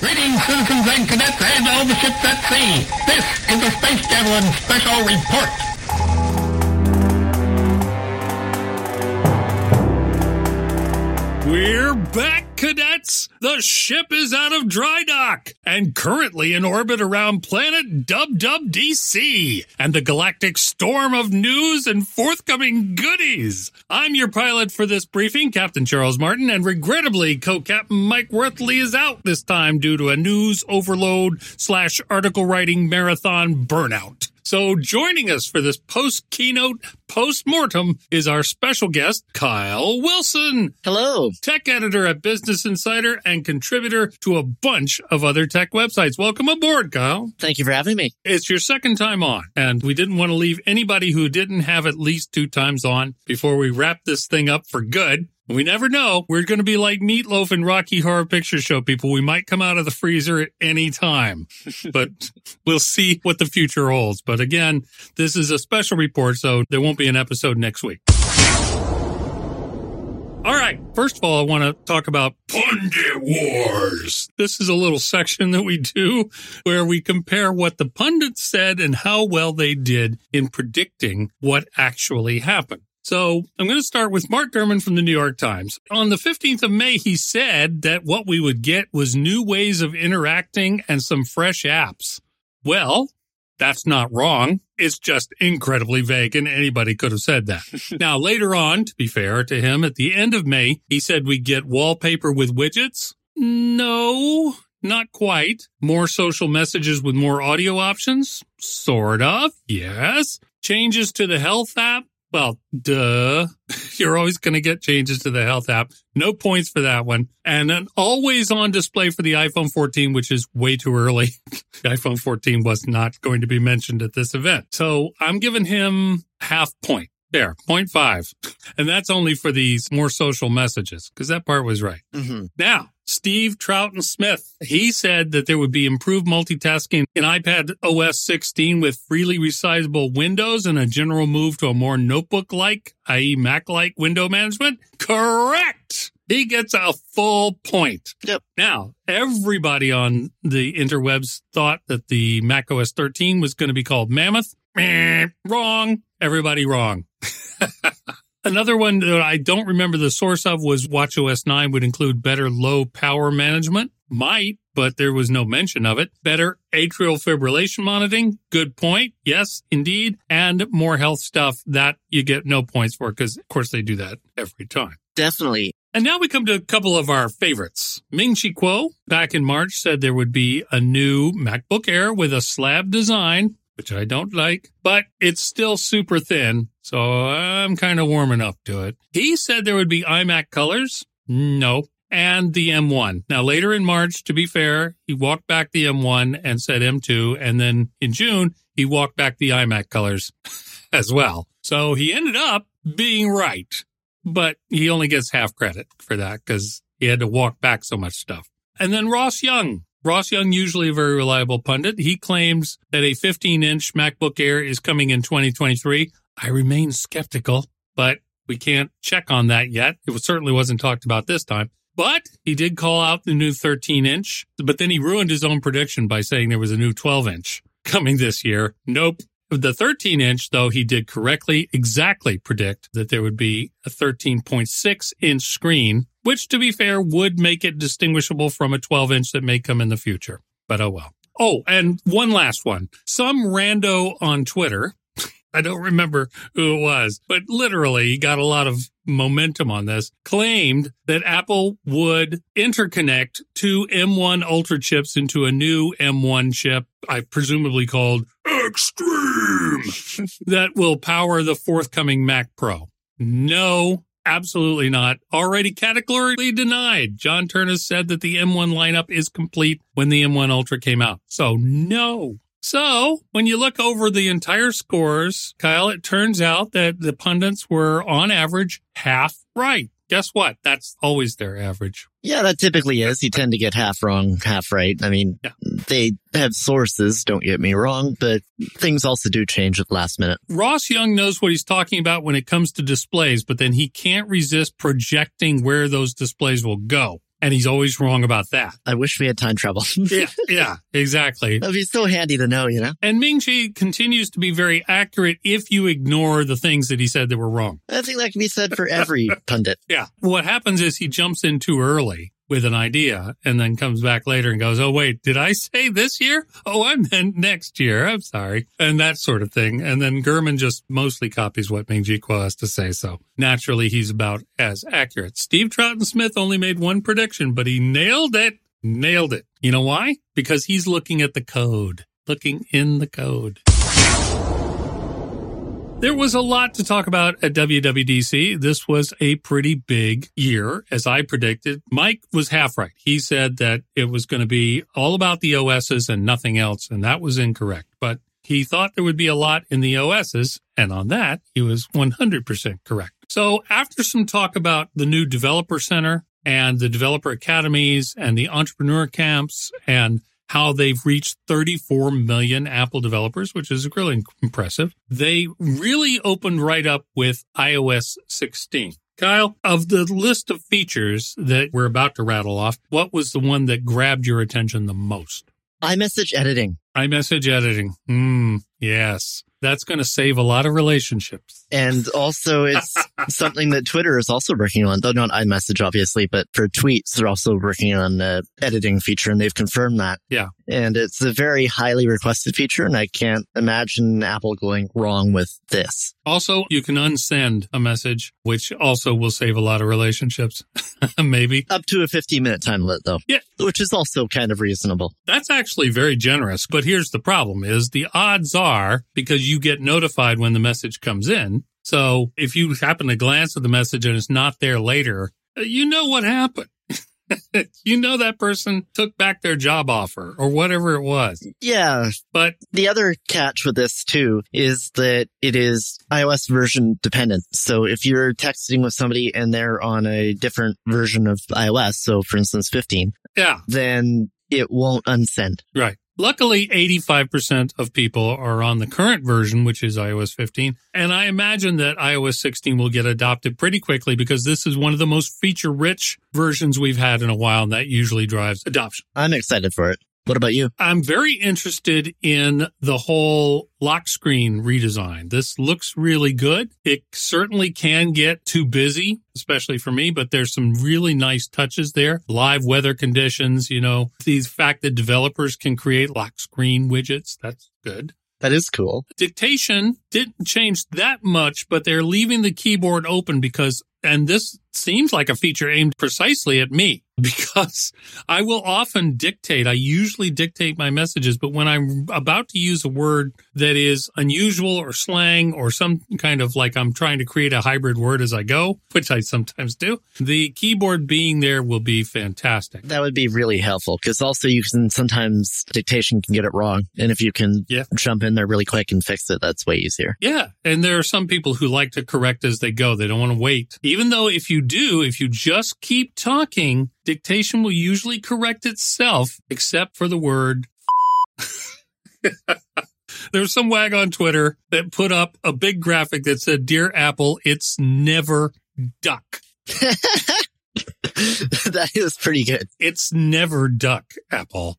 Greetings, citizens and cadets and all the ships at sea. This is the Space Javelin Special Report. We're back, cadets! The ship is out of dry dock and currently in orbit around planet Dub Dub DC and the galactic storm of news and forthcoming goodies. I'm your pilot for this briefing, Captain Charles Martin, and regrettably, co-captain Mike Wuerthele is out this time due to a news overload slash article writing marathon burnout. So joining us for this post keynote post mortem is our special guest, Kyle Wilson, Hello. tech editor at Business Insider and contributor to a bunch of other tech websites. Welcome aboard, Kyle. Thank you for having me. It's your second time on, and we didn't want to leave anybody who didn't have at least two times on before we wrap this thing up for good. We never know. We're going to be like Meatloaf and Rocky Horror Picture Show people. We might come out of the freezer at any time, but we'll see what the future holds. But again, this is a special report, so there won't be an episode next week. All right. First of all, I want to talk about Pundit Wars. This is a little section that we do where we compare what the pundits said and how well they did in predicting what actually happened. So I'm going to start with Mark Gurman from the New York Times. On the 15th of May, he said that what we would get was new ways of interacting and some fresh apps. Well, that's not wrong. It's just incredibly vague, and anybody could have said that. now, later on, to be fair to him, at the end of May, he said we get wallpaper with widgets. No, not quite. More social messages with more audio options? Sort of, yes. Changes to the health app? Well, duh. You're always going to get changes to the health app. No points for that one. And an always on display for the iPhone 14, which is way too early. the iPhone 14 was not going to be mentioned at this event. So I'm giving him half point. There, 0.5. And that's only for these more social messages, because that part was right. hmm Now, Steve Troughton Smith. he said that there would be improved multitasking in iPad OS 16 with freely resizable windows and a general move to a more notebook like, i.e., Mac like window management. Correct! He gets a full point. Yep. Now, everybody on the interwebs thought that the Mac OS 13 was going to be called Mammoth. Wrong. Everybody wrong. Another one that I don't remember the source of was WatchOS 9 would include better low power management. Might, but there was no mention of it. Better atrial fibrillation monitoring. Good point. Yes, indeed. And more health stuff that you get no points for because, of course, they do that every time. Definitely. And now we come to a couple of our favorites. Ming Chi Kuo back in March said there would be a new MacBook Air with a slab design, which I don't like, but it's still super thin. So I'm kind of warming up to it. He said there would be iMac colors. No. And the M1. Now later in March, to be fair, he walked back the M1 and said M2. And then in June, he walked back the iMac colors as well. So he ended up being right but he only gets half credit for that because he had to walk back so much stuff. And then Ross Young. Ross Young, usually a very reliable pundit, he claims that a 15 inch MacBook Air is coming in 2023. I remain skeptical, but we can't check on that yet. It certainly wasn't talked about this time. But he did call out the new 13 inch, but then he ruined his own prediction by saying there was a new 12 inch coming this year. Nope. The 13 inch, though, he did correctly, exactly predict that there would be a 13.6 inch screen, which to be fair would make it distinguishable from a 12 inch that may come in the future. But oh well. Oh, and one last one. Some rando on Twitter, I don't remember who it was, but literally he got a lot of momentum on this, claimed that Apple would interconnect two M1 Ultra chips into a new M1 chip, I presumably called Extreme, that will power the forthcoming Mac Pro. No, absolutely not. Already categorically denied. John Ternus said that the M1 lineup is complete when the M1 Ultra came out. So no. So when you look over the entire scores, Kyle, it turns out that the pundits were on average half right. Guess what? That's always their average. Yeah, that typically is. You tend to get half wrong, half right. I mean, Yeah. they have sources, don't get me wrong, but things also do change at the last minute. Ross Young knows what he's talking about when it comes to displays, but then he can't resist projecting where those displays will go. And he's always wrong about that. I wish we had time travel. Yeah, yeah, exactly. That'd be so handy to know, you know? And Ming Chi continues to be very accurate if you ignore the things that he said that were wrong. I think that can be said for every pundit. Yeah. What happens is he jumps in too early with an idea and then comes back later and goes, Oh, wait, did I say this year? Oh, I meant next year. I'm sorry. And that sort of thing. And then Gurman just mostly copies what Ming Chi Kuo has to say. So naturally, he's about as accurate. Steve Troughton Smith only made one prediction, but he nailed it. Nailed it. You know why? Because he's looking at the code, looking in the code. There was a lot to talk about at WWDC. This was a pretty big year, as I predicted. Mike was half right. He said that it was going to be all about the OSs and nothing else, and that was incorrect. But he thought there would be a lot in the OSs, and on that, he was 100% correct. So after some talk about the new developer center and the developer academies and the entrepreneur camps and how they've reached 34 million Apple developers, which is really impressive. They really opened right up with iOS 16. Kyle, of the list of features that we're about to rattle off, what was the one that grabbed your attention the most? iMessage editing. iMessage editing. Hmm. Yes. That's going to save a lot of relationships. And also it's something that Twitter is also working on, though not iMessage, obviously, but for tweets, they're also working on the editing feature and they've confirmed that. Yeah. And it's a very highly requested feature. And I can't imagine Apple going wrong with this. Also, you can unsend a message, which also will save a lot of relationships. Maybe. Up to a 15 minute time limit though. Yeah. Which is also kind of reasonable. That's actually very generous. But here's the problem is the odds are because you get notified when the message comes in. So if you happen to glance at the message and it's not there later, uh, you know what happened. you know that person took back their job offer or whatever it was. Yeah. But The other catch with this too is that it is iOS version dependent. So if you're texting with somebody and they're on a different version of iOS, so for instance 15, yeah, then it won't unsend. right. Luckily, 85% of people are on the current version, which is iOS 15. And I imagine that iOS 16 will get adopted pretty quickly because this is one of the most feature rich versions we've had in a while. And that usually drives adoption. I'm excited for it. What about you? I'm very interested in the whole lock screen redesign. This looks really good. It certainly can get too busy, especially for me, but there's some really nice touches there. Live weather conditions, you know, the fact that developers can create lock screen widgets. That's good. That is cool. Dictation didn't change that much, but they're leaving the keyboard open because, and this seems like a feature aimed precisely at me because I will often dictate. I usually dictate my messages, but when I'm about to use a word that is unusual or slang or some kind of like I'm trying to create a hybrid word as I go, which I sometimes do, the keyboard being there will be fantastic. That would be really helpful because also you can sometimes dictation can get it wrong. And if you can Yeah. jump in there really quick and fix it, that's way easier. Yeah. And there are some people who like to correct as they go. They don't want to wait. Even though if you do, if you just keep talking, dictation will usually correct itself, except for the word. There's some wag on Twitter that put up a big graphic that said, Dear Apple, it's never duck. that is pretty good. It's never duck, Apple.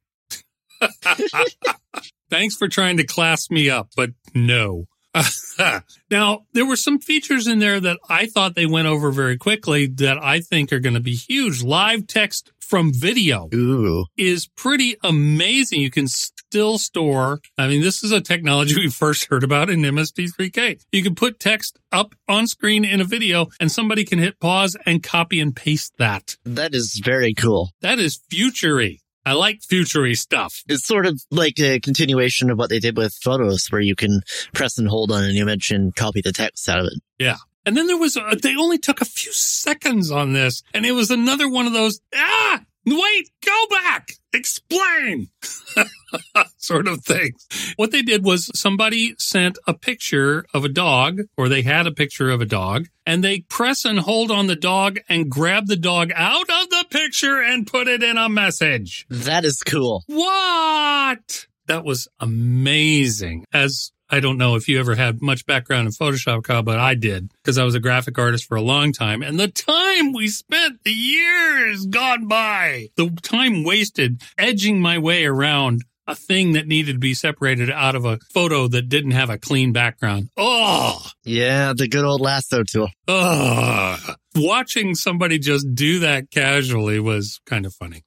Thanks for trying to class me up, but no. now, there were some features in there that I thought they went over very quickly that I think are going to be huge. Live text from video Ooh. is pretty amazing. You can still store. I mean, this is a technology we first heard about in MST3K. You can put text up on screen in a video and somebody can hit pause and copy and paste that. That is very cool. That is futury. I like futury stuff. It's sort of like a continuation of what they did with photos where you can press and hold on an image and copy the text out of it. Yeah. And then there was, a, they only took a few seconds on this and it was another one of those, ah, wait, go back, explain sort of things. What they did was somebody sent a picture of a dog or they had a picture of a dog and they press and hold on the dog and grab the dog out of the picture and put it in a message. That is cool. What? That was amazing. As I don't know if you ever had much background in Photoshop, Kyle, but I did because I was a graphic artist for a long time. And the time we spent, the years gone by, the time wasted edging my way around a thing that needed to be separated out of a photo that didn't have a clean background. Oh, Yeah, the good old lasso tool. oh. Watching somebody just do that casually was kind of funny.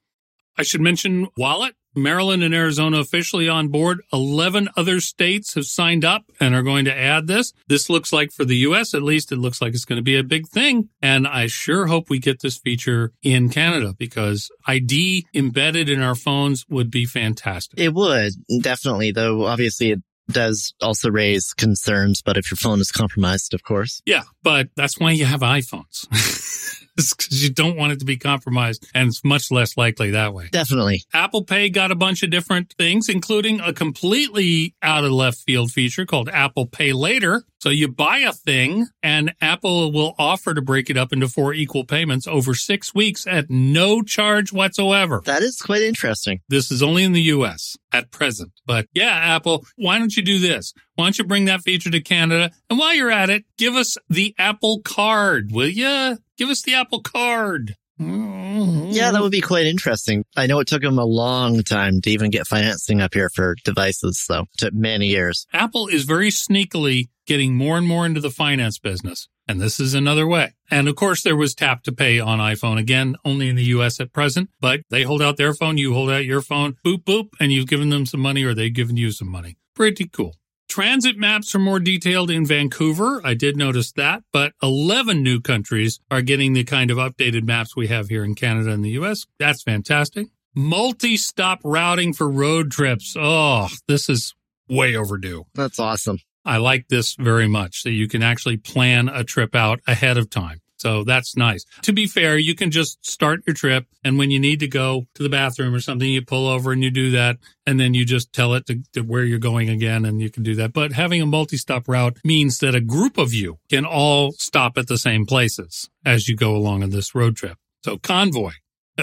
I should mention Wallet. Maryland and Arizona officially on board. 11 other states have signed up and are going to add this. This looks like for the US, at least, it looks like it's going to be a big thing. And I sure hope we get this feature in Canada because ID embedded in our phones would be fantastic. It would, definitely, though obviously it does also raise concerns, but if your phone is compromised, of course. Yeah, but that's why you have iPhones. it's because you don't want it to be compromised and it's much less likely that way. Definitely. Apple Pay got a bunch of different things, including a completely out of left field feature called Apple Pay Later. So you buy a thing and Apple will offer to break it up into four equal payments over six weeks at no charge whatsoever. That is quite interesting. This is only in the US at present. But yeah, Apple, why don't you do this? Why don't you bring that feature to Canada? And while you're at it, give us the Apple card, will you? Give us the Apple card. Yeah, that would be quite interesting. I know it took them a long time to even get financing up here for devices, so it took many years. Apple is very sneakily getting more and more into the finance business. And this is another way. And of course, there was tap to pay on iPhone again, only in the US at present, but they hold out their phone, you hold out your phone, boop, boop, and you've given them some money or they've given you some money. Pretty cool. Transit maps are more detailed in Vancouver. I did notice that, but 11 new countries are getting the kind of updated maps we have here in Canada and the US. That's fantastic. Multi stop routing for road trips. Oh, this is way overdue. That's awesome. I like this very much that you can actually plan a trip out ahead of time. So that's nice. To be fair, you can just start your trip and when you need to go to the bathroom or something, you pull over and you do that. And then you just tell it to, to where you're going again and you can do that. But having a multi-stop route means that a group of you can all stop at the same places as you go along on this road trip. So convoy.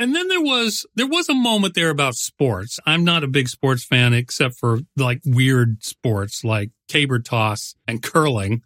And then there was there was a moment there about sports. I'm not a big sports fan except for like weird sports like caber toss and curling.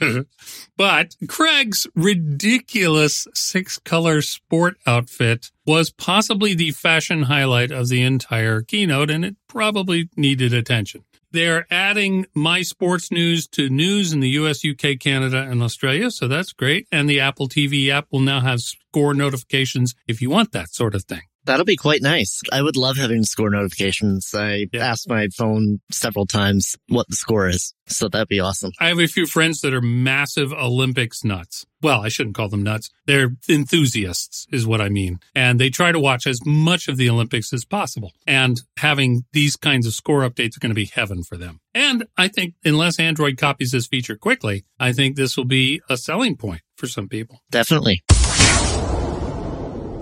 but Craig's ridiculous six color sport outfit was possibly the fashion highlight of the entire keynote and it probably needed attention. They're adding My Sports News to news in the US, UK, Canada, and Australia. So that's great. And the Apple TV app will now have score notifications if you want that sort of thing. That'll be quite nice. I would love having score notifications. I Yeah. asked my phone several times what the score is. So that'd be awesome. I have a few friends that are massive Olympics nuts. Well, I shouldn't call them nuts. They're enthusiasts, is what I mean. And they try to watch as much of the Olympics as possible. And having these kinds of score updates are going to be heaven for them. And I think unless Android copies this feature quickly, I think this will be a selling point for some people. Definitely.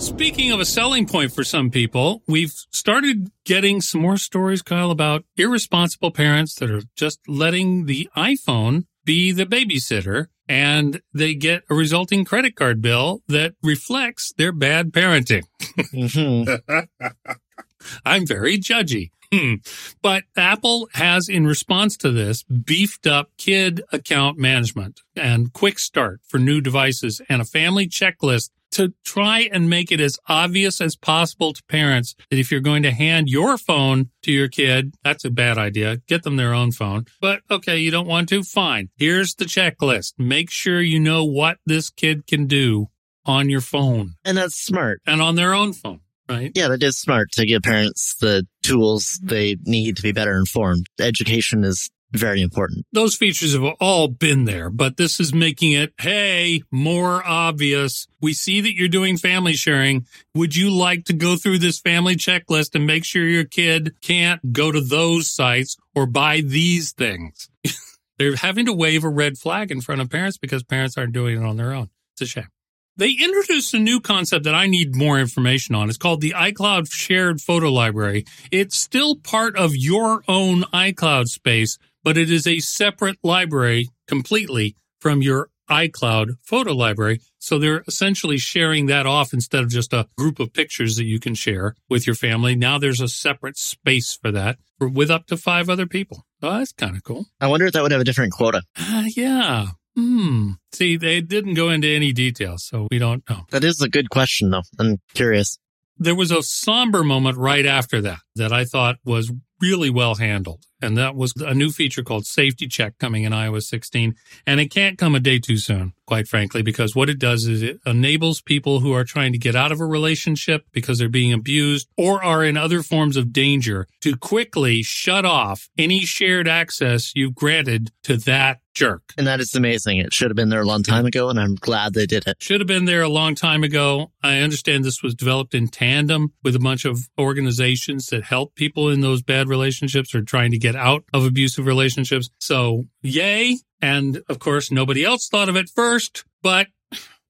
Speaking of a selling point for some people, we've started getting some more stories, Kyle, about irresponsible parents that are just letting the iPhone be the babysitter and they get a resulting credit card bill that reflects their bad parenting. hmm I'm very judgy. Hmm. But Apple has, in response to this, beefed up kid account management and quick start for new devices and a family checklist to try and make it as obvious as possible to parents that if you're going to hand your phone to your kid, that's a bad idea. Get them their own phone. But okay, you don't want to? Fine. Here's the checklist. Make sure you know what this kid can do on your phone And that's smart. and on their own phone, right? Yeah, that is smart to give parents the tools they need to be better informed. Education is very important. those features have all been there, but this is making it, hey, more obvious. We see that you're doing family sharing. Would you like to go through this family checklist and make sure your kid can't go to those sites or buy these things? They're having to wave a red flag in front of parents because parents aren't doing it on their own. It's a shame. They introduced a new concept that I need more information on. It's called the iCloud Shared Photo Library. It's still part of your own iCloud space, but it is a separate library completely from your iCloud photo library. So they're essentially sharing that off instead of just a group of pictures that you can share with your family. Now there's a separate space for that for, with up to five other people. Oh, that's kind of cool. I wonder if that would have a different quota. Uh, yeah. Hmm. See, they didn't go into any details, so we don't know. That is a good question, though. I'm curious. There was a somber moment right after that that I thought was really well handled. And that was a new feature called Safety Check coming in iOS 16. And it can't come a day too soon, quite frankly, because what it does is it enables people who are trying to get out of a relationship because they're being abused or are in other forms of danger to quickly shut off any shared access you've granted to that jerk. And that is amazing. It should have been there a long time ago, and I'm glad they did it. Should have been there a long time ago. I understand this was developed in tandem with a bunch of organizations that help people in those bad relationships or trying to get out of abusive relationships. So yay. And of course, nobody else thought of it first, but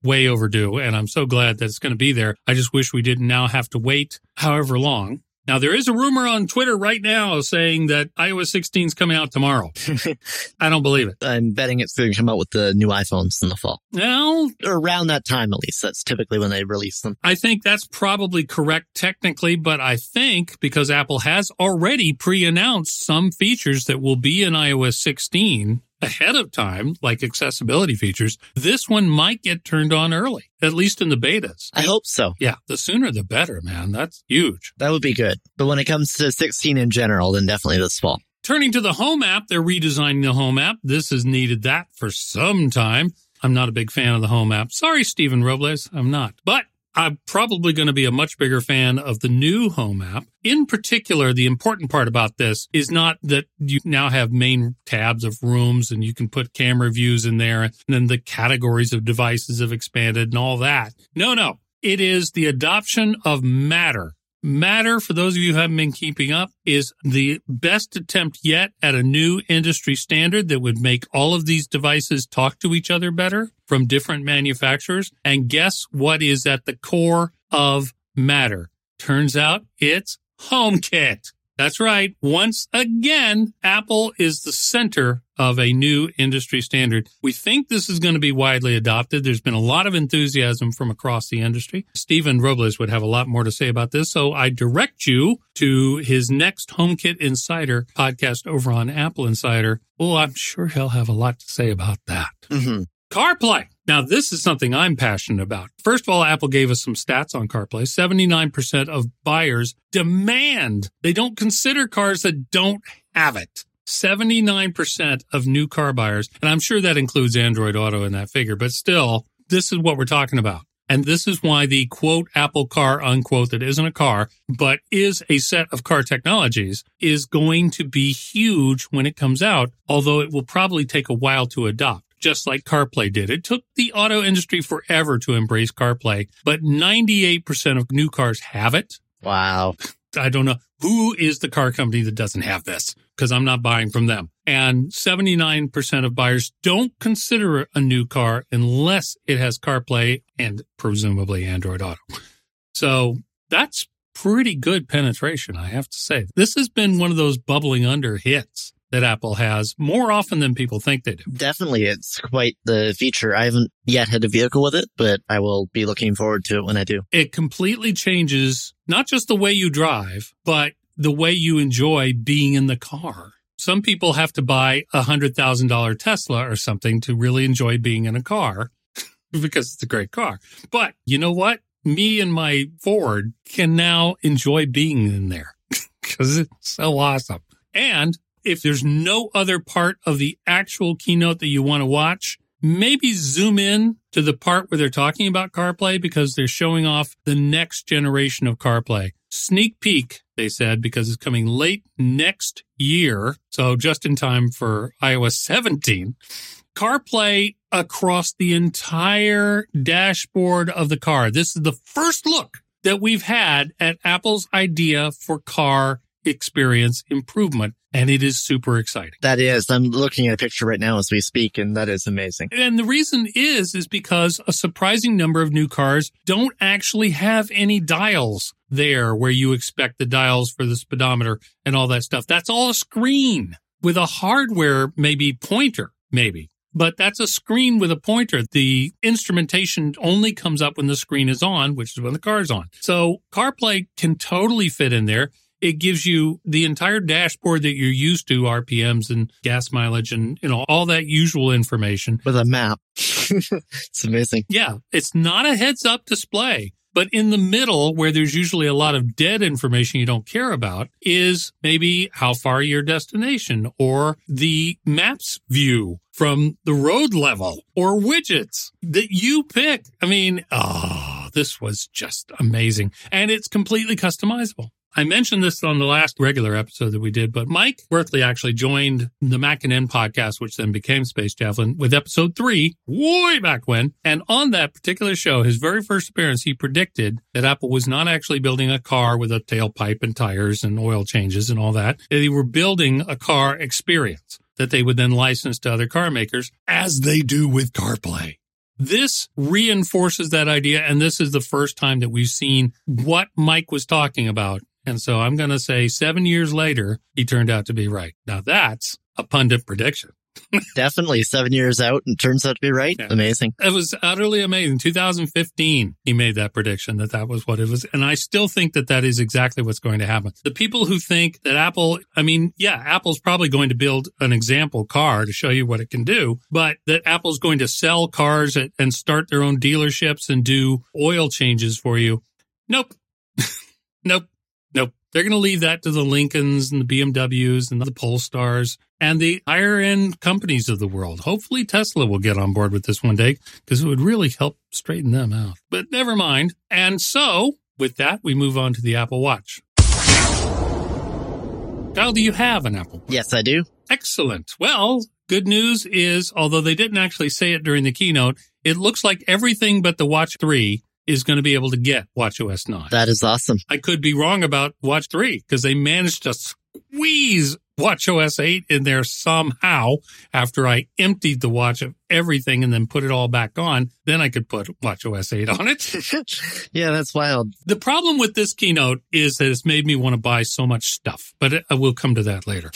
way overdue. And I'm so glad that it's going to be there. I just wish we didn't now have to wait however long now, there is a rumor on Twitter right now saying that iOS 16 is coming out tomorrow. I don't believe it. I'm betting it's going to come out with the new iPhones in the fall. Well, around that time, at least. That's typically when they release them. I think that's probably correct technically, but I think because Apple has already pre announced some features that will be in iOS 16, ahead of time, like accessibility features, this one might get turned on early, at least in the betas. I hope so. Yeah, the sooner the better, man. That's huge. That would be good. But when it comes to 16 in general, then definitely this fall. Turning to the Home app, they're redesigning the Home app. This has needed that for some time. I'm not a big fan of the Home app. Sorry, Stephen Robles, I'm not. But I'm probably going to be a much bigger fan of the new Home app. In particular, the important part about this is not that you now have main tabs of rooms and you can put camera views in there and then the categories of devices have expanded and all that. No, no. It is the adoption of Matter Matter, for those of you who haven't been keeping up, is the best attempt yet at a new industry standard that would make all of these devices talk to each other better from different manufacturers. And guess what is at the core of Matter? Turns out it's HomeKit. That's right. Once again, Apple is the center of a new industry standard. We think this is going to be widely adopted. There's been a lot of enthusiasm from across the industry. Stephen Robles would have a lot more to say about this. So I direct you to his next HomeKit Insider podcast over on Apple Insider. Well, I'm sure he'll have a lot to say about that. Mm-hmm. CarPlay. Now, this is something I'm passionate about. First of all, Apple gave us some stats on CarPlay. 79% of buyers demand, they don't consider cars that don't have it. 79% of new car buyers, and I'm sure that includes Android Auto in that figure, but still, this is what we're talking about. And this is why the quote Apple car unquote that isn't a car, but is a set of car technologies is going to be huge when it comes out, although it will probably take a while to adopt just like CarPlay did. It took the auto industry forever to embrace CarPlay, but 98% of new cars have it. Wow. I don't know who is the car company that doesn't have this because I'm not buying from them. And 79% of buyers don't consider a new car unless it has CarPlay and presumably Android Auto. So that's pretty good penetration, I have to say. This has been one of those bubbling under hits that Apple has more often than people think they do. Definitely. It's quite the feature. I haven't yet had a vehicle with it, but I will be looking forward to it when I do. It completely changes not just the way you drive, but the way you enjoy being in the car. Some people have to buy a hundred thousand dollar Tesla or something to really enjoy being in a car because it's a great car. But you know what? Me and my Ford can now enjoy being in there because it's so awesome. And if there's no other part of the actual keynote that you want to watch, maybe zoom in to the part where they're talking about CarPlay because they're showing off the next generation of CarPlay. Sneak peek, they said, because it's coming late next year. So just in time for iOS 17. CarPlay across the entire dashboard of the car. This is the first look that we've had at Apple's idea for car experience improvement. And it is super exciting. That is. I'm looking at a picture right now as we speak, and that is amazing. And the reason is, is because a surprising number of new cars don't actually have any dials there where you expect the dials for the speedometer and all that stuff. That's all a screen with a hardware, maybe pointer, maybe but that's a screen with a pointer. The instrumentation only comes up when the screen is on, which is when the car's on. So CarPlay can totally fit in there. It gives you the entire dashboard that you're used to, RPMs and gas mileage and, you know, all that usual information. With a map. it's amazing. Yeah. It's not a heads up display. But in the middle, where there's usually a lot of dead information you don't care about, is maybe how far your destination or the maps view from the road level or widgets that you pick. I mean, oh, this was just amazing. And it's completely customizable. I mentioned this on the last regular episode that we did, but Mike Wuerthele actually joined the MacNN podcast, which then became Space Javelin with episode three way back when. And on that particular show, his very first appearance, he predicted that Apple was not actually building a car with a tailpipe and tires and oil changes and all that. They were building a car experience that they would then license to other car makers as they do with CarPlay. This reinforces that idea. And this is the first time that we've seen what Mike was talking about and so I'm going to say seven years later, he turned out to be right. Now that's a pundit prediction. Definitely seven years out and turns out to be right. Yeah. Amazing. It was utterly amazing. 2015, he made that prediction that that was what it was. And I still think that that is exactly what's going to happen. The people who think that Apple, I mean, yeah, Apple's probably going to build an example car to show you what it can do, but that Apple's going to sell cars and start their own dealerships and do oil changes for you. Nope. nope. They're going to leave that to the Lincolns and the BMWs and the Polestars and the higher end companies of the world. Hopefully Tesla will get on board with this one day because it would really help straighten them out. But never mind. And so with that, we move on to the Apple Watch. Kyle, do you have an Apple Watch? Yes, I do. Excellent. Well, good news is, although they didn't actually say it during the keynote, it looks like everything but the Watch 3 is going to be able to get WatchOS 9. That is awesome. I could be wrong about Watch 3 because they managed to squeeze WatchOS 8 in there somehow after I emptied the watch of everything and then put it all back on. Then I could put WatchOS 8 on it. yeah, that's wild. The problem with this keynote is that it's made me want to buy so much stuff, but I will come to that later.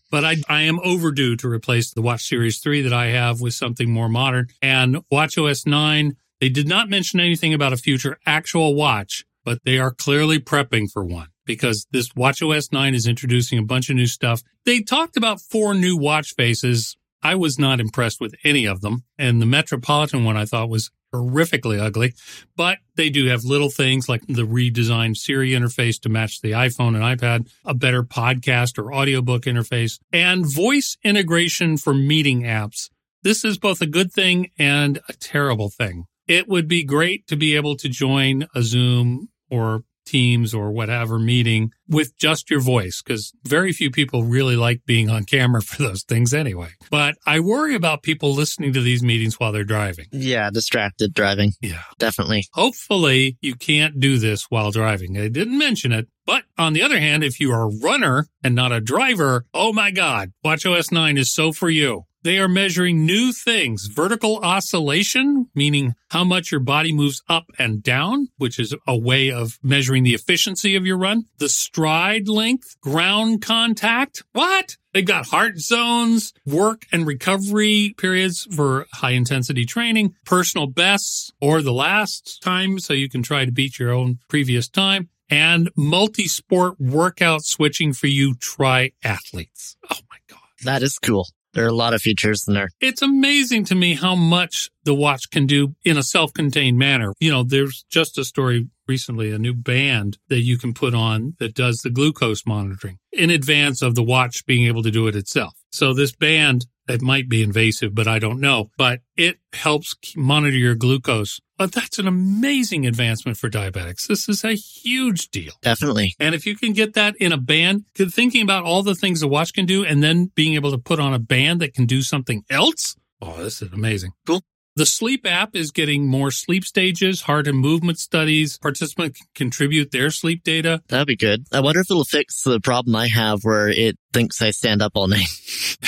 but I, I am overdue to replace the Watch Series 3 that I have with something more modern and WatchOS 9 they did not mention anything about a future actual watch, but they are clearly prepping for one because this WatchOS 9 is introducing a bunch of new stuff. They talked about four new watch faces. I was not impressed with any of them. And the Metropolitan one I thought was horrifically ugly, but they do have little things like the redesigned Siri interface to match the iPhone and iPad, a better podcast or audiobook interface, and voice integration for meeting apps. This is both a good thing and a terrible thing it would be great to be able to join a Zoom or Teams or whatever meeting with just your voice because very few people really like being on camera for those things anyway. But I worry about people listening to these meetings while they're driving. Yeah, distracted driving. Yeah. Definitely. Hopefully you can't do this while driving. I didn't mention it. But on the other hand, if you are a runner and not a driver, oh my God, WatchOS 9 is so for you. They are measuring new things. Vertical oscillation, meaning how much your body moves up and down, which is a way of measuring the efficiency of your run. The stride length, ground contact. What? They've got heart zones, work and recovery periods for high intensity training, personal bests or the last time so you can try to beat your own previous time and multi-sport workout switching for you triathletes. Oh my God. That is cool. There are a lot of features in there. It's amazing to me how much the watch can do in a self-contained manner. You know, there's just a story recently, a new band that you can put on that does the glucose monitoring in advance of the watch being able to do it itself. So this band it might be invasive, but I don't know. But it helps monitor your glucose. But that's an amazing advancement for diabetics. This is a huge deal. Definitely. And if you can get that in a band, thinking about all the things the watch can do and then being able to put on a band that can do something else. Oh, this is amazing. Cool. The sleep app is getting more sleep stages, heart and movement studies. Participants can contribute their sleep data. That'd be good. I wonder if it'll fix the problem I have where it thinks I stand up all night.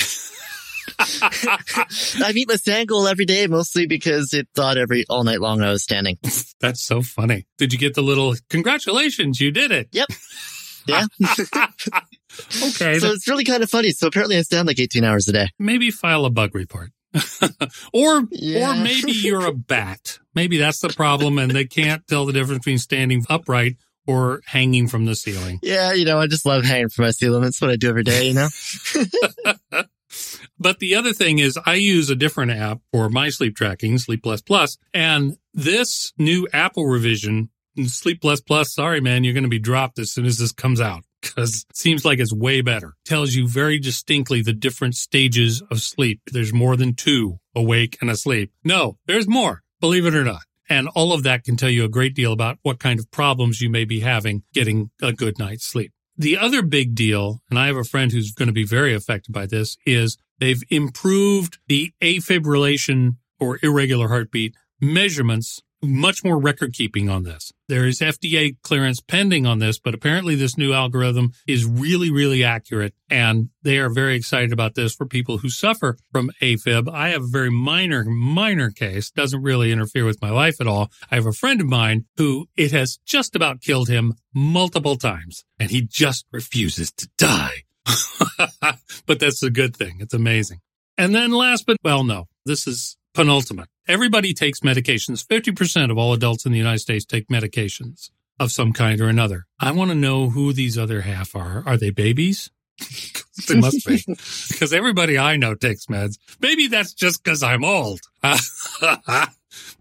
I meet my stand goal every day, mostly because it thought every all night long I was standing. That's so funny. Did you get the little congratulations? You did it. Yep. Yeah. okay. So it's really kind of funny. So apparently I stand like 18 hours a day. Maybe file a bug report. or Yeah. or maybe you're a bat. Maybe that's the problem and they can't tell the difference between standing upright or hanging from the ceiling. Yeah, you know, I just love hanging from my ceiling. That's what I do every day, you know? But the other thing is I use a different app for my sleep tracking, Sleep Plus Plus, and this new Apple revision, Sleep Plus Plus, sorry man, you're going to be dropped as soon as this comes out because it seems like it's way better. Tells you very distinctly the different stages of sleep. There's more than two awake and asleep. No, there's more, believe it or not. And all of that can tell you a great deal about what kind of problems you may be having getting a good night's sleep. The other big deal, and I have a friend who's going to be very affected by this, is they've improved the afibrillation or irregular heartbeat measurements, much more record keeping on this. There is FDA clearance pending on this, but apparently this new algorithm is really, really accurate. And they are very excited about this for people who suffer from AFib. I have a very minor, minor case, doesn't really interfere with my life at all. I have a friend of mine who it has just about killed him multiple times and he just refuses to die. but that's a good thing. It's amazing. And then last but well, no, this is penultimate. Everybody takes medications. 50% of all adults in the United States take medications of some kind or another. I want to know who these other half are. Are they babies? they must be because everybody I know takes meds. Maybe that's just because I'm old.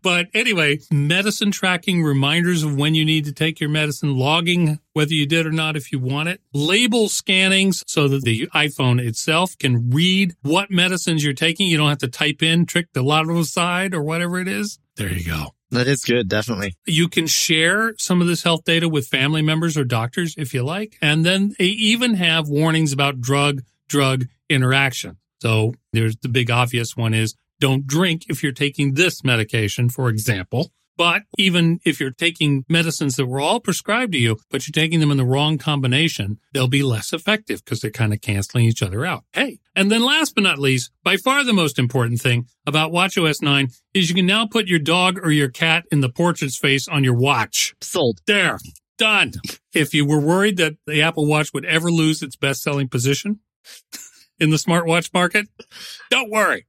but anyway, medicine tracking, reminders of when you need to take your medicine, logging whether you did or not if you want it, label scannings so that the iPhone itself can read what medicines you're taking. You don't have to type in trick the lotto side or whatever it is. There you go. That is good, definitely. You can share some of this health data with family members or doctors if you like. And then they even have warnings about drug drug interaction. So there's the big obvious one is don't drink if you're taking this medication, for example. But even if you're taking medicines that were all prescribed to you, but you're taking them in the wrong combination, they'll be less effective because they're kind of canceling each other out. Hey. And then last but not least, by far the most important thing about WatchOS 9 is you can now put your dog or your cat in the portrait's face on your watch. Sold. There. Done. If you were worried that the Apple Watch would ever lose its best selling position in the smartwatch market, don't worry.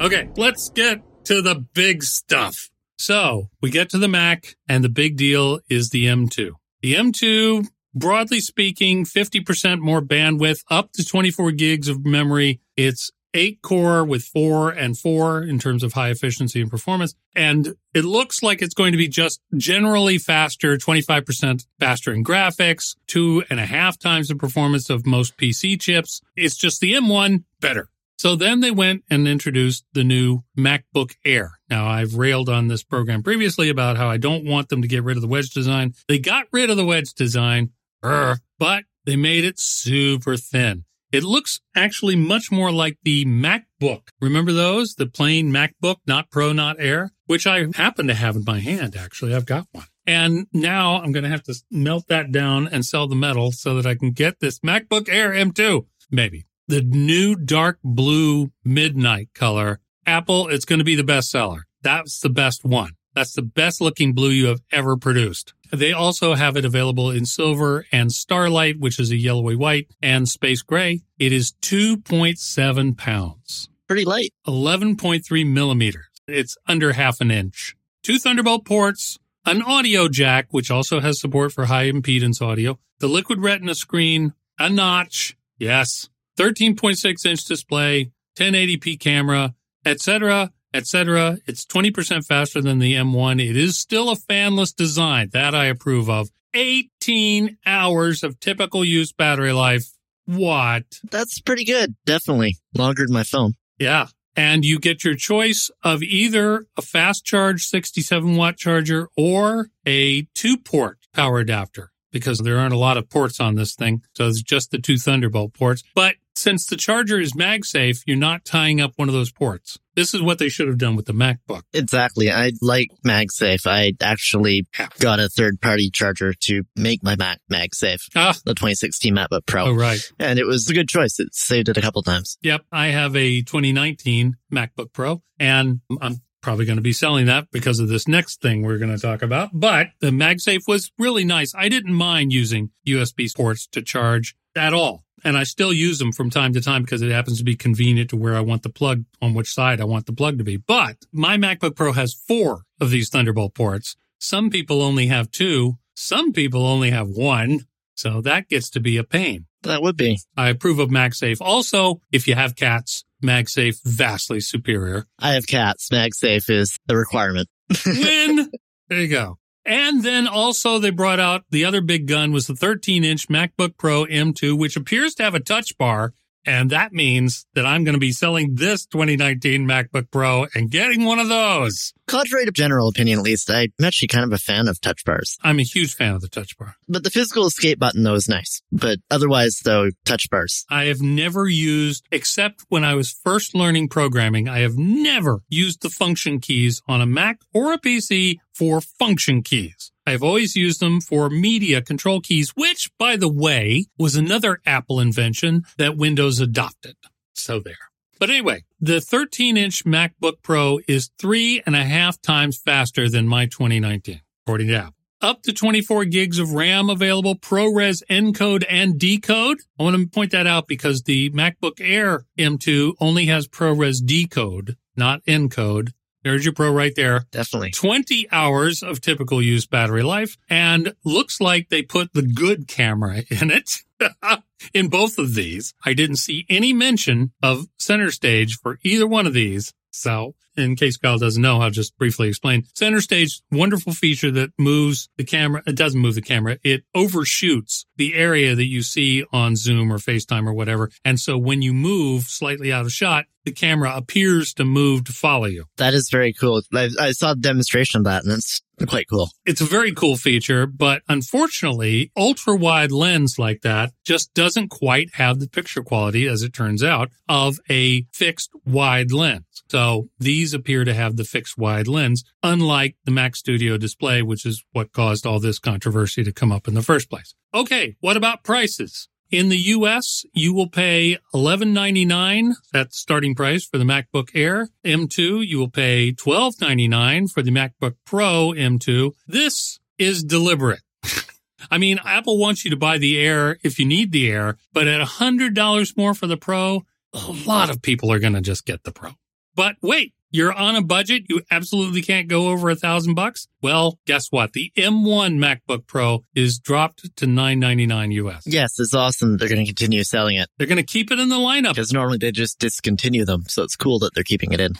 Okay, let's get to the big stuff. So we get to the Mac and the big deal is the M2. The M2, broadly speaking, 50% more bandwidth, up to 24 gigs of memory. It's eight core with four and four in terms of high efficiency and performance. And it looks like it's going to be just generally faster, 25% faster in graphics, two and a half times the performance of most PC chips. It's just the M1 better. So then they went and introduced the new MacBook Air. Now I've railed on this program previously about how I don't want them to get rid of the wedge design. They got rid of the wedge design, but they made it super thin. It looks actually much more like the MacBook. Remember those? The plain MacBook, not Pro, not Air, which I happen to have in my hand. Actually, I've got one. And now I'm going to have to melt that down and sell the metal so that I can get this MacBook Air M2. Maybe the new dark blue midnight color. Apple, it's going to be the best seller. That's the best one. That's the best looking blue you have ever produced. They also have it available in silver and starlight, which is a yellowy white, and space gray. It is 2.7 pounds, Pretty light. 11.3 millimeters. It's under half an inch. Two Thunderbolt ports, an audio jack, which also has support for high impedance audio, the liquid retina screen, a notch. Yes. 13.6 inch display, 1080p camera, etc etc. It's 20% faster than the M1. It is still a fanless design. That I approve of. 18 hours of typical use battery life. What? That's pretty good. Definitely. Longer than my phone. Yeah. And you get your choice of either a fast charge 67 watt charger or a two port power adapter because there aren't a lot of ports on this thing. So it's just the two Thunderbolt ports. But since the charger is MagSafe, you're not tying up one of those ports. This is what they should have done with the MacBook. Exactly. I like MagSafe. I actually got a third party charger to make my Mac MagSafe. Ah, The 2016 MacBook Pro. oh, right. And it was a good choice. It saved it a couple times. Yep. I have a 2019 MacBook Pro and I'm Probably going to be selling that because of this next thing we're going to talk about. But the MagSafe was really nice. I didn't mind using USB ports to charge at all. And I still use them from time to time because it happens to be convenient to where I want the plug on which side I want the plug to be. But my MacBook Pro has four of these Thunderbolt ports. Some people only have two. Some people only have one. So that gets to be a pain. That would be. I approve of MagSafe. Also, if you have cats, MagSafe vastly superior. I have cats. MagSafe is the requirement. Win. there you go. And then also they brought out the other big gun was the 13 inch MacBook Pro M2, which appears to have a touch bar and that means that I'm going to be selling this 2019 MacBook Pro and getting one of those. Contrary to general opinion, at least, I'm actually kind of a fan of touch bars. I'm a huge fan of the touch bar. But the physical escape button, though, is nice. But otherwise, though, touch bars. I have never used, except when I was first learning programming, I have never used the function keys on a Mac or a PC for function keys. I've always used them for media control keys, which, by the way, was another Apple invention that Windows adopted. So there. But anyway, the 13 inch MacBook Pro is three and a half times faster than my 2019, according to Apple. Up to 24 gigs of RAM available, ProRes encode and decode. I want to point that out because the MacBook Air M2 only has ProRes decode, not encode. There's your pro right there. Definitely. 20 hours of typical use battery life and looks like they put the good camera in it. in both of these, I didn't see any mention of center stage for either one of these. So in case Kyle doesn't know, I'll just briefly explain. Center stage, wonderful feature that moves the camera. It doesn't move the camera. It overshoots the area that you see on Zoom or FaceTime or whatever. And so when you move slightly out of shot, the camera appears to move to follow you. That is very cool. I, I saw a demonstration of that and it's quite cool. It's a very cool feature, but unfortunately, ultra wide lens like that just doesn't quite have the picture quality, as it turns out, of a fixed wide lens. So these appear to have the fixed wide lens, unlike the Mac Studio display, which is what caused all this controversy to come up in the first place. Okay. What about prices? In the US, you will pay $11.99. That's starting price for the MacBook Air M2. You will pay $12.99 for the MacBook Pro M2. This is deliberate. I mean, Apple wants you to buy the Air if you need the Air, but at $100 more for the Pro, a lot of people are going to just get the Pro. But wait, you're on a budget. You absolutely can't go over a thousand bucks. Well, guess what? The M1 MacBook Pro is dropped to 999 US. Yes, it's awesome. They're going to continue selling it They're going to keep it in the lineup. because normally they just discontinue them. So it's cool that they're keeping it in.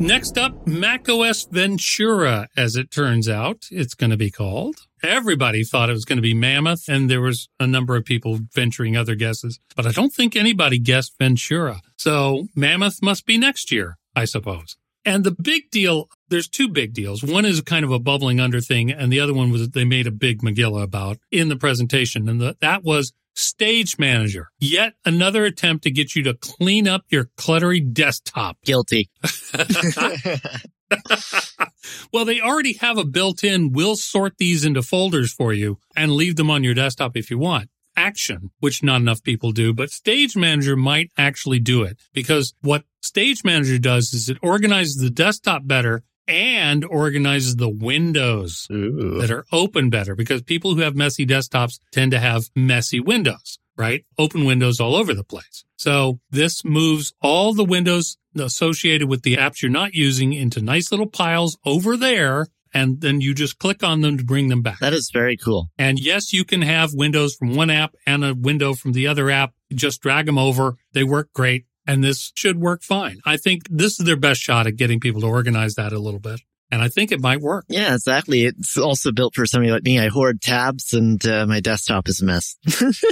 Next up, macOS Ventura, as it turns out, it's going to be called. Everybody thought it was going to be Mammoth, and there was a number of people venturing other guesses, but I don't think anybody guessed Ventura. So Mammoth must be next year, I suppose. And the big deal, there's two big deals. One is kind of a bubbling under thing, and the other one was they made a big Megillah about in the presentation, and the, that was Stage Manager. Yet another attempt to get you to clean up your cluttery desktop. Guilty. well, they already have a built-in, we'll sort these into folders for you and leave them on your desktop if you want. Action, which not enough people do, but Stage Manager might actually do it because what Stage Manager does is it organizes the desktop better and organizes the windows Ooh. that are open better because people who have messy desktops tend to have messy windows, right? Open windows all over the place. So this moves all the windows associated with the apps you're not using into nice little piles over there. And then you just click on them to bring them back. That is very cool. And yes, you can have windows from one app and a window from the other app. Just drag them over. They work great. And this should work fine. I think this is their best shot at getting people to organize that a little bit. And I think it might work. Yeah, exactly. It's also built for somebody like me. I hoard tabs and uh, my desktop is a mess.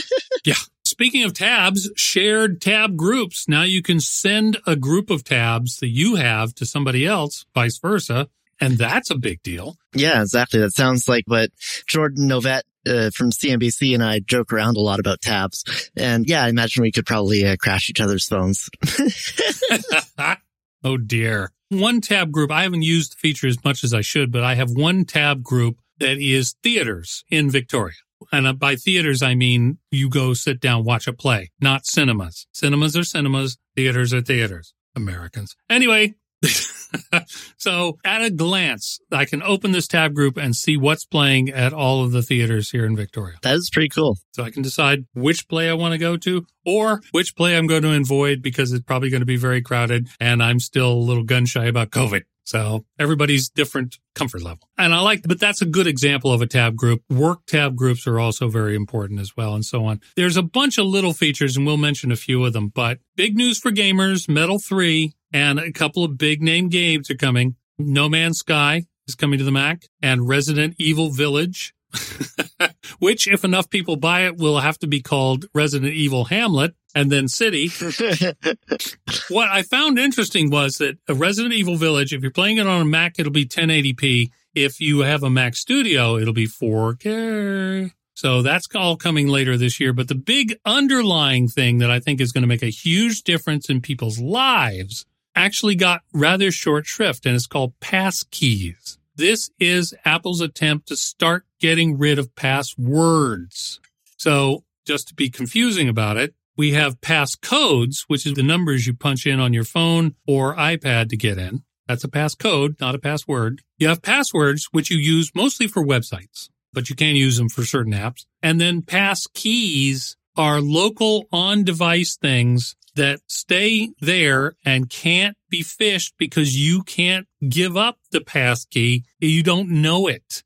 Yeah. Speaking of tabs, shared tab groups. Now you can send a group of tabs that you have to somebody else, vice versa. And that's a big deal. yeah, exactly. That sounds like what Jordan Novet uh, from CNBC and I joke around a lot about tabs. And yeah, I imagine we could probably uh, crash each other's phones. oh dear. One tab group. I haven't used the feature as much as I should, but I have one tab group that is theaters in Victoria. And uh, by theaters, I mean you go sit down, watch a play, not cinemas. Cinemas are cinemas. Theaters are theaters. Americans. Anyway, so at a glance, I can open this tab group and see what's playing at all of the theaters here in Victoria. That is pretty cool. So I can decide which play I want to go to or which play I'm going to avoid because it's probably going to be very crowded and I'm still a little gun shy about COVID. So everybody's different comfort level. And I like, but that's a good example of a tab group. Work tab groups are also very important as well and so on. There's a bunch of little features and we'll mention a few of them, but big news for gamers, Metal 3 and a couple of big name games are coming. No Man's Sky is coming to the Mac and Resident Evil Village. Which, if enough people buy it, will have to be called Resident Evil Hamlet and then City. what I found interesting was that a Resident Evil Village, if you're playing it on a Mac, it'll be 1080p. If you have a Mac Studio, it'll be 4K. So that's all coming later this year. But the big underlying thing that I think is going to make a huge difference in people's lives actually got rather short shrift and it's called passkeys. This is Apple's attempt to start getting rid of passwords. So just to be confusing about it, we have passcodes, which is the numbers you punch in on your phone or iPad to get in. That's a passcode, not a password. You have passwords, which you use mostly for websites, but you can use them for certain apps. And then pass keys are local on device things that stay there and can't be phished because you can't give up the pass key. You don't know it.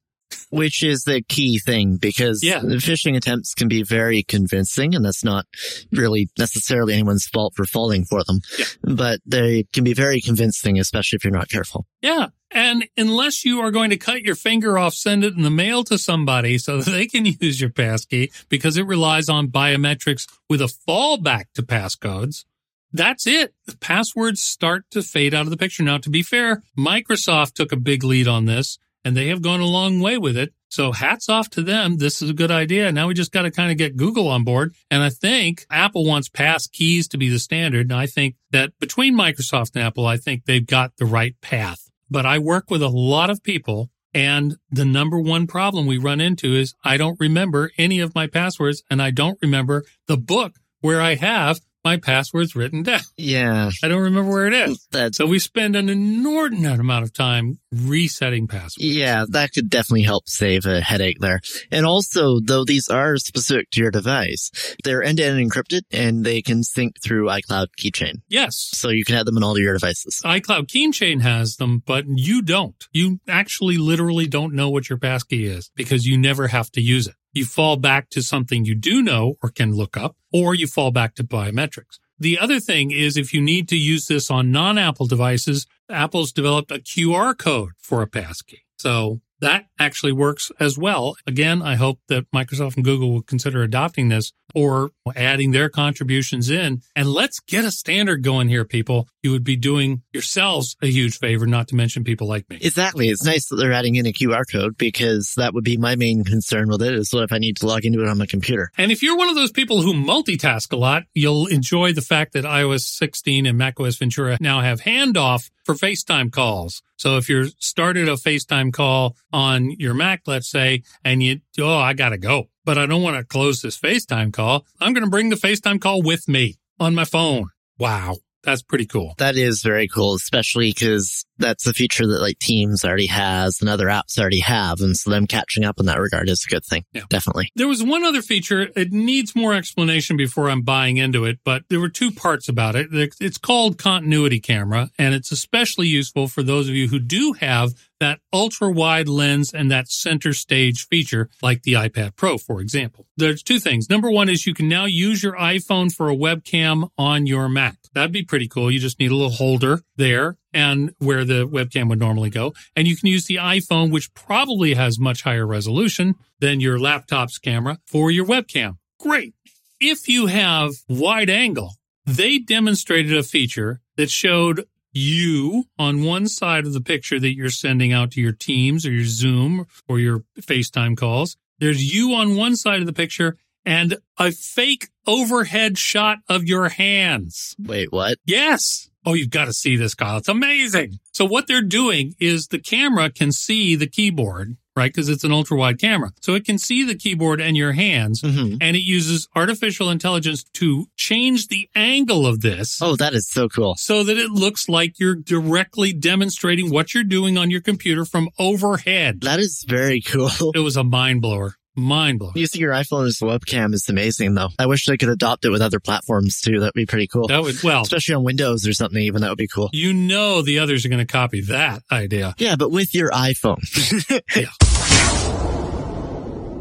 Which is the key thing because Yeah. the phishing attempts can be very convincing and that's not really necessarily anyone's fault for falling for them. Yeah. But they can be very convincing, especially if you're not careful. Yeah. And unless you are going to cut your finger off, send it in the mail to somebody so that they can use your passkey because it relies on biometrics with a fallback to passcodes. That's it. The passwords start to fade out of the picture. Now, to be fair, Microsoft took a big lead on this and they have gone a long way with it. So hats off to them. This is a good idea. Now we just got to kind of get Google on board. And I think Apple wants pass keys to be the standard. And I think that between Microsoft and Apple, I think they've got the right path. But I work with a lot of people and the number one problem we run into is I don't remember any of my passwords and I don't remember the book where I have my passwords written down. Yeah. I don't remember where it is. That's, So we spend an inordinate amount of time resetting passwords. yeah, that could definitely help save a headache there. And also, though these are specific to your device, they're end to end encrypted and they can sync through iCloud keychain. Yes. So you can have them on all your devices. iCloud Keychain has them, but you don't. You actually literally don't know what your passkey is because you never have to use it. You fall back to something you do know or can look up, or you fall back to biometrics. The other thing is if you need to use this on non-Apple devices, Apple's developed a QR code for a passkey. So that actually works as well. Again, I hope that Microsoft and Google will consider adopting this or adding their contributions in. And let's get a standard going here, people. You would be doing yourselves a huge favor, not to mention people like me. Exactly. It's nice that they're adding in a QR code because that would be my main concern with it is what if I need to log into it on my computer? And if you're one of those people who multitask a lot, you'll enjoy the fact that iOS 16 and macOS Ventura now have handoff for FaceTime calls. So if you're started a FaceTime call on your Mac, let's say, and you, oh, I gotta go, but I don't want to close this FaceTime call. I'm going to bring the FaceTime call with me on my phone. Wow. That's pretty cool. That is very cool, especially because that's a feature that like Teams already has and other apps already have. And so them catching up in that regard is a good thing. Yeah. Definitely. There was one other feature. It needs more explanation before I'm buying into it, but there were two parts about it. It's called continuity camera, and it's especially useful for those of you who do have that ultra wide lens and that center stage feature, like the iPad Pro, for example. There's two things. Number one is you can now use your iPhone for a webcam on your Mac. That'd be pretty cool. You just need a little holder there and where the webcam would normally go. And you can use the iPhone, which probably has much higher resolution than your laptop's camera for your webcam. Great. If you have wide angle, they demonstrated a feature that showed you on one side of the picture that you're sending out to your teams or your Zoom or your FaceTime calls. There's you on one side of the picture and a fake overhead shot of your hands. Wait, what? Yes. Oh, you've got to see this, Kyle. It's amazing. So what they're doing is the camera can see the keyboard right? Because it's an ultra wide camera. So it can see the keyboard and your hands hmm and it uses artificial intelligence to change the angle of this Oh, that is so cool. so that it looks like you're directly demonstrating what you're doing on your computer from overhead. That is very cool. It was a mind blower. Mind blower. Using your iPhone as a webcam is amazing, though. I wish they could adopt it with other platforms too. That'd be pretty cool. That would, well, Especially on Windows or something, even that would be cool. you know the others are going to copy that idea. Yeah, but with your iPhone.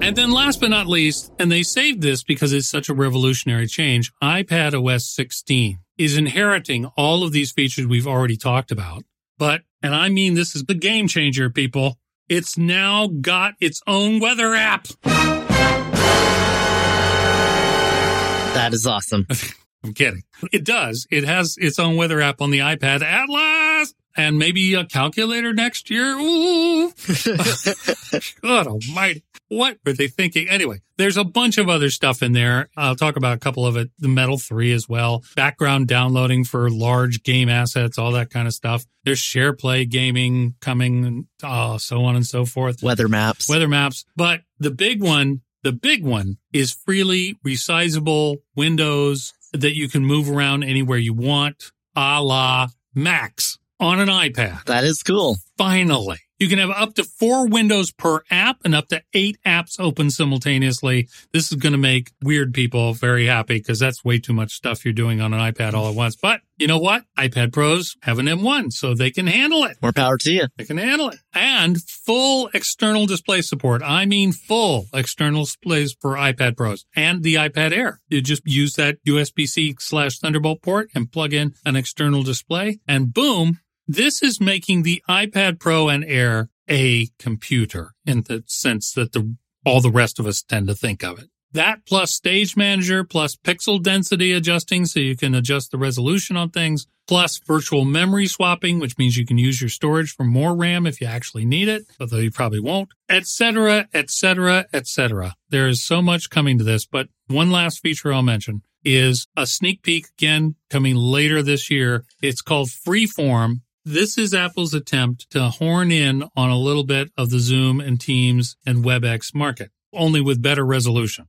And then last but not least, and they saved this because it's such a revolutionary change, iPad OS 16 is inheriting all of these features we've already talked about. But, and I mean this is the game changer, people. It's now got its own weather app. that is awesome. I'm kidding. It does. It has its own weather app on the iPad at last. And maybe a calculator next year. Ooh. God almighty. What were they thinking? Anyway, there's a bunch of other stuff in there. I'll talk about a couple of it. The Metal 3 as well. Background downloading for large game assets, all that kind of stuff. There's share play gaming coming, and uh, so on and so forth Weather maps. weather maps. But the big one, the big one is freely resizable windows that you can move around anywhere you want, a la Macs on an iPad. that is cool. Finally. You can have up to four windows per app and up to eight apps open simultaneously. This is going to make weird people very happy because that's way too much stuff you're doing on an iPad all at once. But you know what? iPad Pros have an M1, so they can handle it. More power to you. They can handle it. And full external display support. I mean full external displays for iPad Pros and the iPad Air. You just use that USB-C slash Thunderbolt port and plug in an external display and boom, this is making the iPad Pro and Air a computer in the sense that the all the rest of us tend to think of it. That plus Stage Manager plus pixel density adjusting so you can adjust the resolution on things, plus virtual memory swapping, which means you can use your storage for more RAM if you actually need it, although you probably won't, etc., etc., etc. There is so much coming to this, but one last feature I'll mention is a sneak peek again coming later this year. It's called Freeform. This is Apple's attempt to horn in on a little bit of the Zoom and Teams and WebEx market, only with better resolution.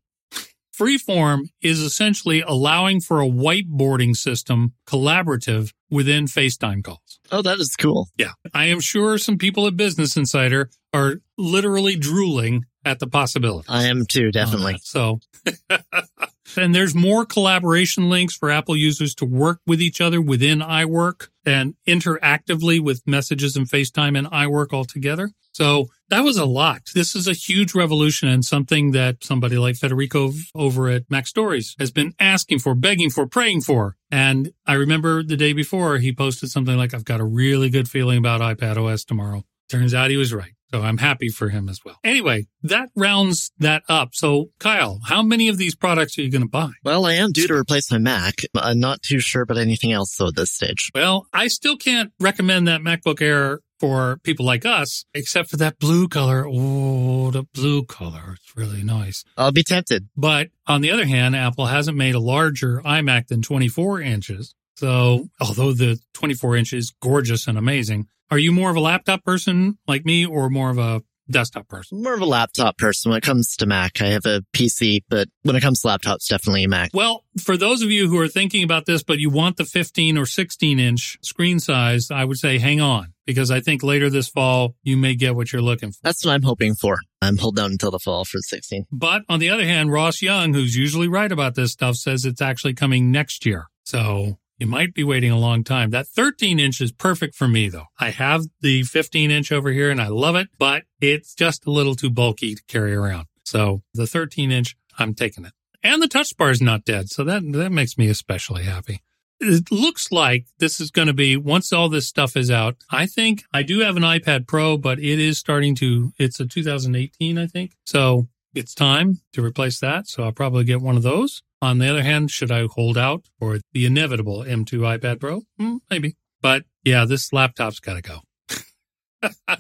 Freeform is essentially allowing for a whiteboarding system collaborative within FaceTime calls. Oh, that is cool. Yeah. I am sure some people at Business Insider are literally drooling at the possibility. I am too, definitely. So, and there's more collaboration links for Apple users to work with each other within iWork and interactively with messages and FaceTime and iWork all together. So that was a lot. This is a huge revolution and something that somebody like Federico over at Mac Stories has been asking for, begging for, praying for. And I remember the day before he posted something like, I've got a really good feeling about iPad OS tomorrow. Turns out he was right. So I'm happy for him as well. Anyway, that rounds that up. So Kyle, how many of these products are you going to buy? Well, I am due to replace my Mac. I'm not too sure about anything else though at this stage. Well, I still can't recommend that MacBook Air for people like us, except for that blue color. Oh, the blue color. It's really nice. I'll be tempted. But on the other hand, Apple hasn't made a larger iMac than 24 inches. So although the 24 inch is gorgeous and amazing, are you more of a laptop person like me or more of a desktop person? More of a laptop person when it comes to Mac. I have a PC, but when it comes to laptops, definitely a Mac. Well, for those of you who are thinking about this, but you want the 15 or 16 inch screen size, I would say hang on because I think later this fall, you may get what you're looking for. That's what I'm hoping for. I'm holding out until the fall for 16. But on the other hand, Ross Young, who's usually right about this stuff, says it's actually coming next year. So you might be waiting a long time. That 13 inch is perfect for me though. I have the 15 inch over here and I love it, but it's just a little too bulky to carry around. So the 13 inch, I'm taking it. And the touch bar is not dead. So that, that makes me especially happy. It looks like this is going to be once all this stuff is out. I think I do have an iPad Pro, but it is starting to, it's a 2018, I think. So it's time to replace that. So I'll probably get one of those. On the other hand, should I hold out for the inevitable M2 iPad Pro? Hmm, maybe. But yeah, this laptop's got to go.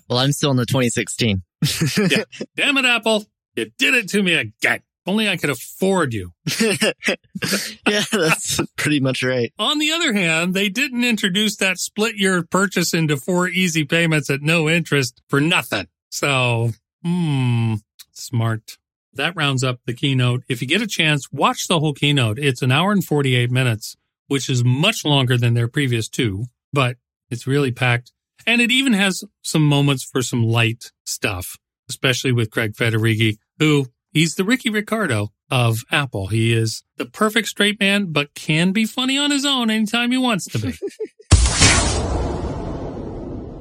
Well, I'm still in the 2016. yeah. Damn it, Apple. You did it to me again. Only I could afford you. yeah, that's pretty much right. On the other hand, they didn't introduce that split your purchase into four easy payments at no interest for nothing. So Hmm, smart. That rounds up the keynote. If you get a chance, watch the whole keynote. It's an hour and 48 minutes, which is much longer than their previous two, but it's really packed. And it even has some moments for some light stuff, especially with Craig Federighi, who he's the Ricky Ricardo of Apple. He is the perfect straight man, but can be funny on his own anytime he wants to be.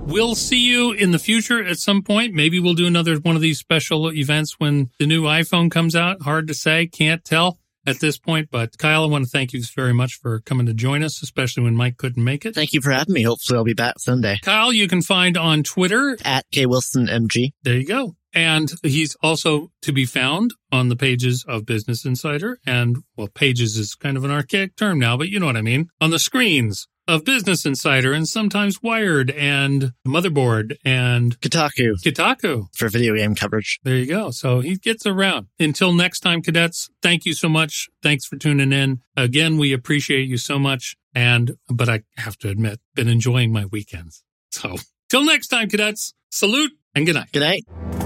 We'll see you in the future at some point. Maybe we'll do another one of these special events when the new iPhone comes out. Hard to say. Can't tell at this point. But Kyle, I want to thank you very much for coming to join us, especially when Mike couldn't make it. Thank you for having me. Hopefully I'll be back Sunday. Kyle, you can find on Twitter at KWilsonMG. There you go. And he's also to be found on the pages of Business Insider. And well, pages is kind of an archaic term now, but you know what I mean. On the screens of Business Insider and sometimes Wired and Motherboard and Kotaku. Kotaku. For video game coverage. There you go. So he gets around. Until next time, cadets, thank you so much. Thanks for tuning in. Again, we appreciate you so much. And, but I have to admit, been enjoying my weekends. So till next time, cadets, salute and good night. Good night.